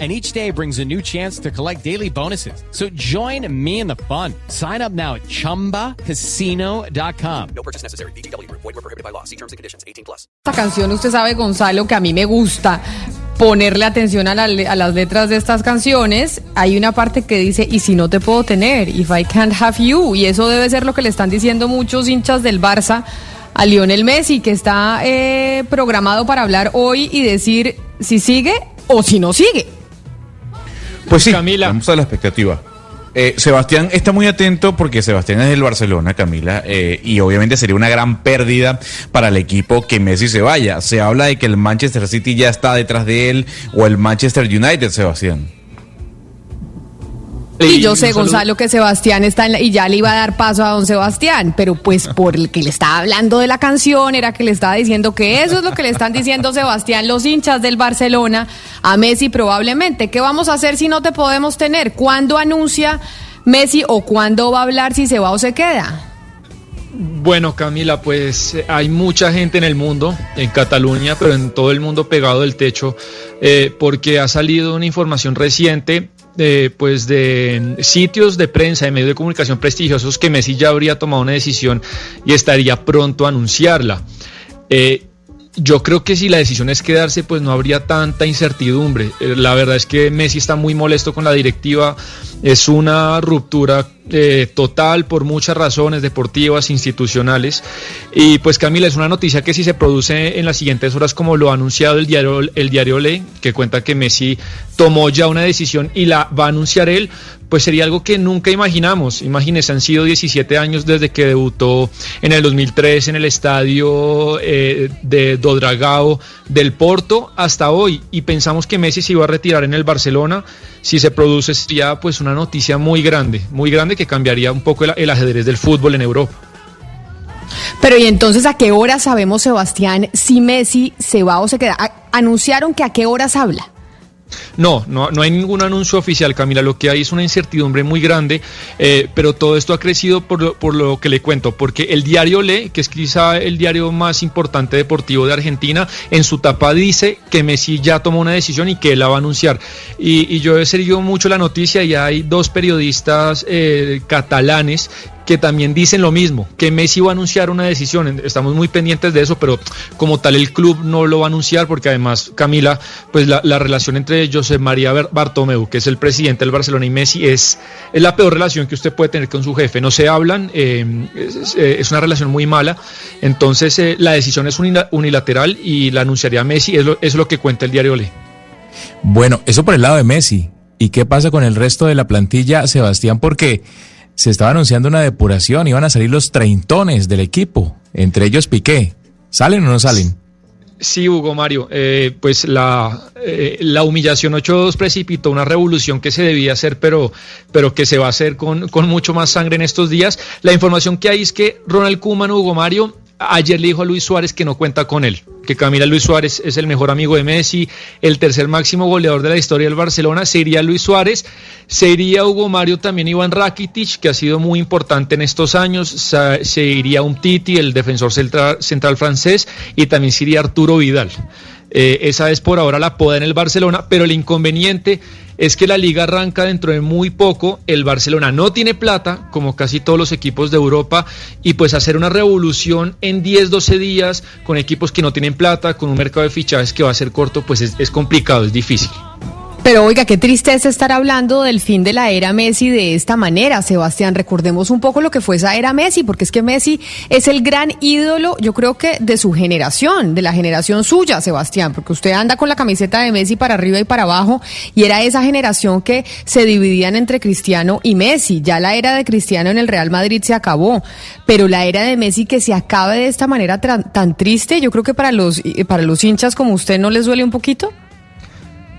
and each day brings a new chance to collect daily bonuses. So join me in the fun. Sign up now at ChumbaCasino.com. No purchase necessary. BGW. Void were prohibited by law. See terms and conditions. 18 plus. Esta canción, usted sabe, Gonzalo, que a mí me gusta ponerle atención a, la, a las letras de estas canciones. Hay una parte que dice, y si no te puedo tener, if I can't have you. Y eso debe ser lo que le están diciendo muchos hinchas del Barça a Lionel Messi, que está eh, programado para hablar hoy y decir si sigue o si no sigue. Pues sí, Camila. vamos a la expectativa. Eh, Sebastián está muy atento porque Sebastián es del Barcelona, Camila, eh, y obviamente sería una gran pérdida para el equipo que Messi se vaya. Se habla de que el Manchester City ya está detrás de él o el Manchester United, Sebastián. Y yo sé, Gonzalo, que Sebastián está en la, y ya le iba a dar paso a don Sebastián, pero pues por el que le estaba hablando de la canción, era que le estaba diciendo que eso es lo que le están diciendo Sebastián, los hinchas del Barcelona, a Messi probablemente. ¿Qué vamos a hacer si no te podemos tener? ¿Cuándo anuncia Messi o cuándo va a hablar si se va o se queda? Bueno, Camila, pues eh, hay mucha gente en el mundo, en Cataluña, pero en todo el mundo pegado del techo, eh, porque ha salido una información reciente pues de sitios de prensa, de medios de comunicación prestigiosos, que Messi ya habría tomado una decisión y estaría pronto a anunciarla. Eh, yo creo que si la decisión es quedarse, pues no habría tanta incertidumbre. Eh, la verdad es que Messi está muy molesto con la directiva. Es una ruptura eh, total por muchas razones deportivas, institucionales. Y pues Camila, es una noticia que si se produce en las siguientes horas, como lo ha anunciado el diario, el diario Le, que cuenta que Messi tomó ya una decisión y la va a anunciar él, pues sería algo que nunca imaginamos. Imagínense, han sido 17 años desde que debutó en el 2003 en el estadio eh, de Dodragao del Porto hasta hoy y pensamos que Messi se iba a retirar en el Barcelona. Si se produce sería pues una noticia muy grande, muy grande que cambiaría un poco el, ajedrez del fútbol en Europa. Pero y entonces a qué hora sabemos, Sebastián, si Messi se va o se queda? Anunciaron que a qué horas habla. No, no, no hay ningún anuncio oficial, Camila. Lo que hay es una incertidumbre muy grande, eh, pero todo esto ha crecido por lo, por lo, que le cuento, porque el diario Le, que es quizá el diario más importante deportivo de Argentina, en su tapa dice que Messi ya tomó una decisión y que él la va a anunciar. Y, yo he seguido mucho la noticia y hay dos periodistas eh, catalanes que también dicen lo mismo, que Messi va a anunciar una decisión, estamos muy pendientes de eso, pero como tal el club no lo va a anunciar porque además Camila, pues la, relación entre José María Bartomeu, que es el presidente del Barcelona y Messi, es, es la peor relación que usted puede tener con su jefe, no se hablan, eh, eh, es, una relación muy mala, entonces eh, la decisión es unilateral y la anunciaría Messi, es lo, es lo que cuenta el diario Le. Bueno, eso por el lado de Messi. ¿Y qué pasa con el resto de la plantilla, Sebastián? Porque se estaba anunciando una depuración, iban a salir los treintones del equipo, entre ellos Piqué. ¿Salen o no salen? Sí, Hugo Mario, eh, pues la, eh, la humillación 8-2 precipitó una revolución que se debía hacer, pero, pero que se va a hacer con, con mucho más sangre en estos días. La información que hay es que Ronald Koeman, Hugo Mario, ayer le dijo a Luis Suárez que no cuenta con él, que Camila Luis Suárez es el mejor amigo de Messi, el tercer máximo goleador de la historia del Barcelona, sería Luis Suárez, sería Hugo Mario también Iván Rakitic, que ha sido muy importante en estos años, se iría un Titi, el defensor central, francés, y también sería Arturo Vidal. Eh, esa es por ahora la poda en el Barcelona, pero el inconveniente es que la liga arranca dentro de muy poco, el Barcelona no tiene plata, como casi todos los equipos de Europa, y pues hacer una revolución en 10, 12 días con equipos que no tienen plata, con un mercado de fichajes que va a ser corto, pues es complicado, es difícil. Pero oiga, qué tristeza estar hablando del fin de la era Messi de esta manera, Sebastián. Recordemos un poco lo que fue esa era Messi, porque es que Messi es el gran ídolo, yo creo que de su generación, de la generación suya, Sebastián, porque usted anda con la camiseta de Messi para arriba y para abajo, y era esa generación que se dividían entre Cristiano y Messi. Ya la era de Cristiano en el Real Madrid se acabó, pero la era de Messi que se acabe de esta manera tan, triste, yo creo que para los, para los hinchas como usted no les duele un poquito.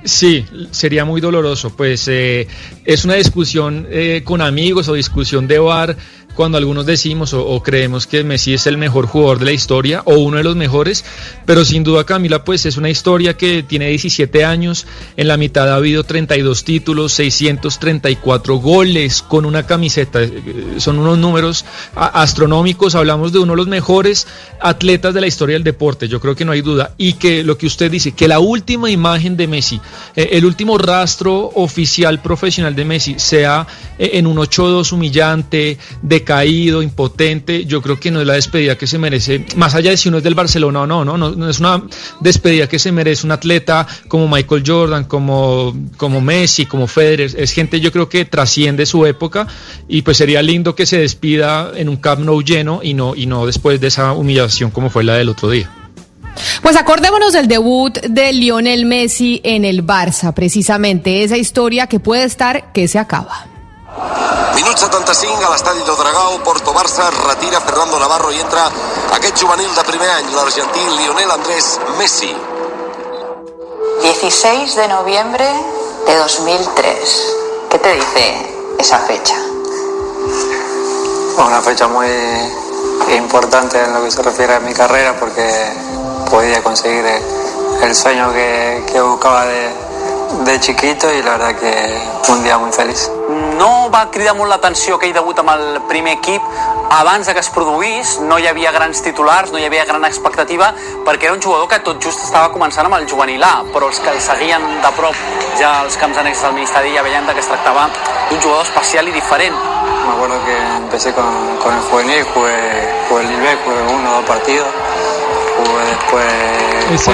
Sí, sería muy doloroso. Pues eh, es una discusión eh, con amigos o discusión de bar, cuando algunos decimos o, creemos que Messi es el mejor jugador de la historia o uno de los mejores, pero sin duda Camila pues es una historia que tiene 17 años, en la mitad ha habido 32 títulos, 634 goles con una camiseta, eh, son unos números astronómicos, hablamos de uno de los mejores atletas de la historia del deporte, yo creo que no hay duda, y que lo que usted dice, que la última imagen de Messi, eh, el último rastro oficial profesional de Messi sea eh, en un 8-2 humillante, de caído, impotente, yo creo que no es la despedida que se merece, más allá de si uno es del Barcelona o no, no, no, es una despedida que se merece un atleta como Michael Jordan, como, como Messi, como Federer, es gente yo creo que trasciende su época y pues sería lindo que se despida en un Camp Nou lleno y no, y no después de esa humillación como fue la del otro día. Pues acordémonos del debut de Lionel Messi en el Barça, precisamente esa historia que puede estar que se acaba. Minut 75 a l'estadi de Dragao, Porto Barça, retira Fernando Navarro i entra aquest juvenil de primer any, l'argentí Lionel Andrés Messi. 16 de noviembre de 2003. ¿Qué te dice esa fecha? Una fecha muy importante en lo que se refiere a mi carrera porque podía conseguir el sueño que, que buscaba de, de chiquito i la verdad que un dia molt feliç. No va cridar molt l'atenció aquell debut amb el primer equip abans de que es produís, no hi havia grans titulars, no hi havia gran expectativa, perquè era un jugador que tot just estava començant amb el juvenil A, però els que el seguien de prop ja els camps annexes del Ministeri ja veien que es tractava d'un jugador especial i diferent. Me acuerdo que empecé con, con el juvenil, jugué, jugué el Lilbe, jugué uno o dos partidos, ese,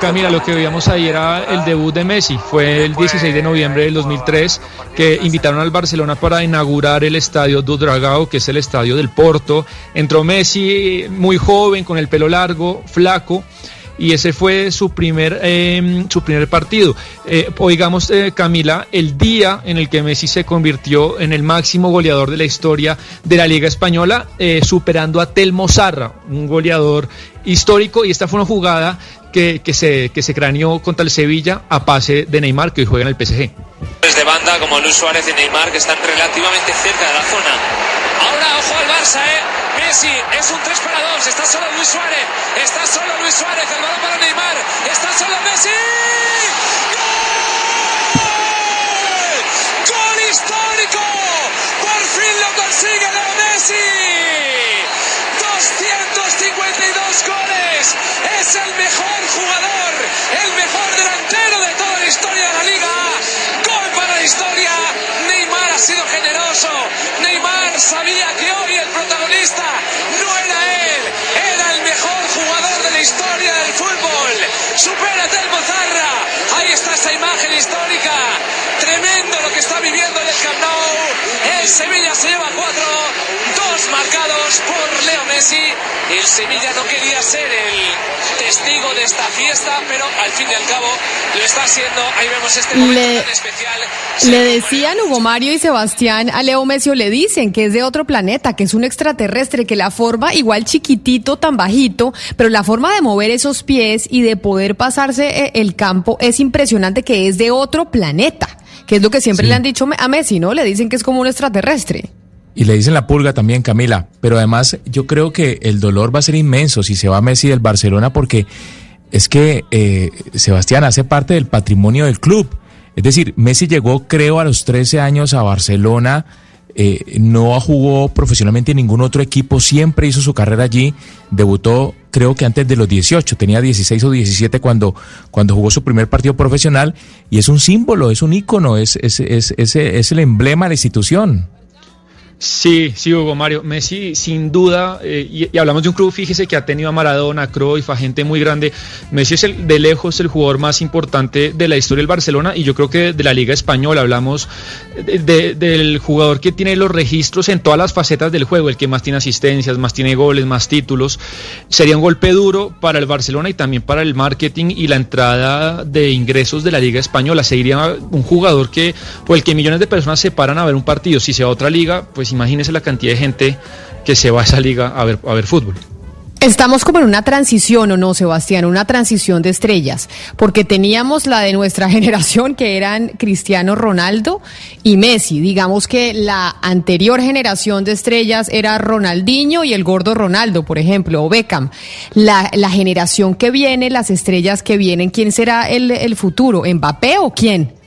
Camila, lo que veíamos ahí era el debut de Messi. Fue el 16 de noviembre del 2003 que invitaron al Barcelona para inaugurar el estadio Dragao, que es el estadio del Porto. Entró Messi muy joven, con el pelo largo, flaco y ese fue su primer, em, su primer partido. Eh, oigamos, eh, Camila, el día en el que Messi se convirtió en el máximo goleador de la historia de la Liga Española, eh, superando a Telmo Zarra, un goleador histórico, y esta fue una jugada que, que, se, que se craneó contra el Sevilla a pase de Neymar, que hoy juega en el PSG. Desde banda como Luis Suárez y Neymar, que están relativamente cerca de la zona. Ahora, ojo al Barça, ¿eh? Messi, es un 3 para 2, está solo Luis Suárez, está solo Luis Suárez, el balón para Neymar, está solo Messi. ¡Gol! ¡Gol histórico! Por fin lo consigue Leo Messi. 252 goles, es el mejor jugador, el mejor delantero de toda la historia de la liga. Gol para la historia, Neymar ha sido generoso, Neymar sabía que hoy el protagonista no era él, era el mejor jugador de la historia del fútbol. Supera el Mozarra. Ahí está esa imagen histórica. Tremendo lo que está viviendo en el Camp. El Sevilla se lleva cuatro, dos marcados por Leo Messi. El Sevilla no quería ser el testigo de esta fiesta, pero al fin y al cabo lo está haciendo. Ahí vemos este momento tan especial. Le decían Hugo Mario y Sebastián a Leo Messi o le dicen que es de otro planeta, que es un extraterrestre, que la forma igual chiquitito, tan bajito, pero la forma de mover esos pies y de poder pasarse eh, el campo es impresionante, que es de otro planeta, que es lo que siempre le han dicho a Messi, ¿no? Le dicen que es como un extraterrestre. Y le dicen la pulga también, Camila. Pero además yo creo que el dolor va a ser inmenso si se va Messi del Barcelona porque es que eh, Sebastián hace parte del patrimonio del club. Es decir, Messi llegó creo a los 13 años a Barcelona eh, no jugó profesionalmente en ningún otro equipo, siempre hizo su carrera allí, debutó creo que antes de los 18, tenía 16 o 17 cuando, cuando jugó su primer partido profesional y es un símbolo, es un ícono, es, es, es, es el emblema de la institución. Sí, sí, Hugo Mario. Messi, sin duda, eh, y, hablamos de un club, fíjese que ha tenido a Maradona, a Cruyff, a gente muy grande. Messi es el, de lejos el jugador más importante de la historia del Barcelona y yo creo que de la Liga Española. Hablamos del jugador que tiene los registros en todas las facetas del juego, el que más tiene asistencias, más tiene goles, más títulos. Sería un golpe duro para el Barcelona y también para el marketing y la entrada de ingresos de la Liga Española. Sería un jugador que, por el que millones de personas se paran a ver un partido. Si se va a otra liga, pues imagínese la cantidad de gente que se va a esa liga a ver, a ver fútbol. Estamos como en una transición, ¿o no, Sebastián? Una transición de estrellas, porque teníamos la de nuestra generación, que eran Cristiano Ronaldo y Messi. Digamos que la anterior generación de estrellas era Ronaldinho y el gordo Ronaldo, por ejemplo, o Beckham. La, la generación que viene, las estrellas que vienen, ¿quién será el, el futuro? ¿Mbappé o quién?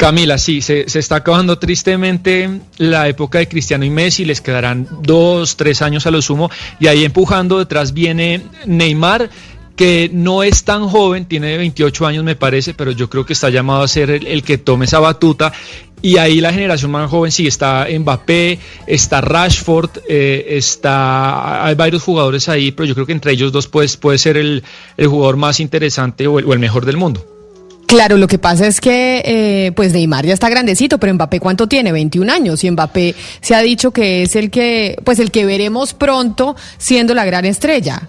Camila, sí, se, está acabando tristemente la época de Cristiano y Messi, les quedarán dos, tres años a lo sumo, y ahí empujando detrás viene Neymar, que no es tan joven, tiene 28 años me parece, pero yo creo que está llamado a ser el, que tome esa batuta. Y ahí la generación más joven sí está Mbappé, está Rashford, eh, está hay varios jugadores ahí, pero yo creo que entre ellos dos pues, puede ser el, jugador más interesante o el mejor del mundo. Claro, lo que pasa es que eh, pues Neymar ya está grandecito, pero Mbappé cuánto tiene, 21 años y Mbappé se ha dicho que es el que pues el que veremos pronto siendo la gran estrella.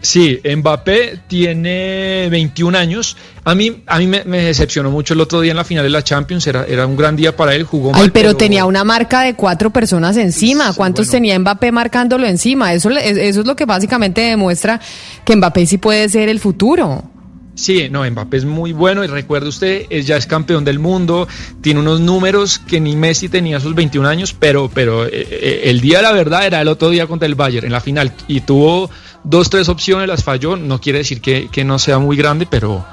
Sí, Mbappé tiene 21 años. A mí, a mí me, decepcionó mucho el otro día en la final de la Champions. Era, era un gran día para él, jugó mal. Ay, pero, tenía una marca de cuatro personas encima. ¿Cuántos tenía Mbappé marcándolo encima? Eso, eso es lo que básicamente demuestra que Mbappé sí puede ser el futuro. Sí, no, Mbappé es muy bueno y recuerde usted, ya es campeón del mundo, tiene unos números que ni Messi tenía a sus 21 años, pero, pero eh, eh, el día de la verdad era el otro día contra el Bayern en la final y tuvo dos, tres opciones, las falló, no quiere decir que, no sea muy grande, pero,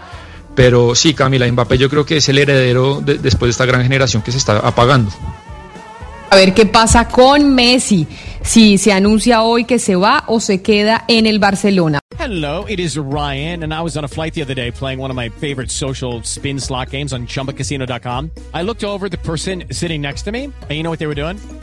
pero sí, Camila, Mbappé yo creo que es el heredero después de esta gran generación que se está apagando. A ver qué pasa con Messi, si se anuncia hoy que se va o se queda en el Barcelona. Hello, it is Ryan, and I was on a flight the other day playing one of my favorite social spin slot games on chumbacasino.com. I looked over the person sitting next to me, and you know what they were doing?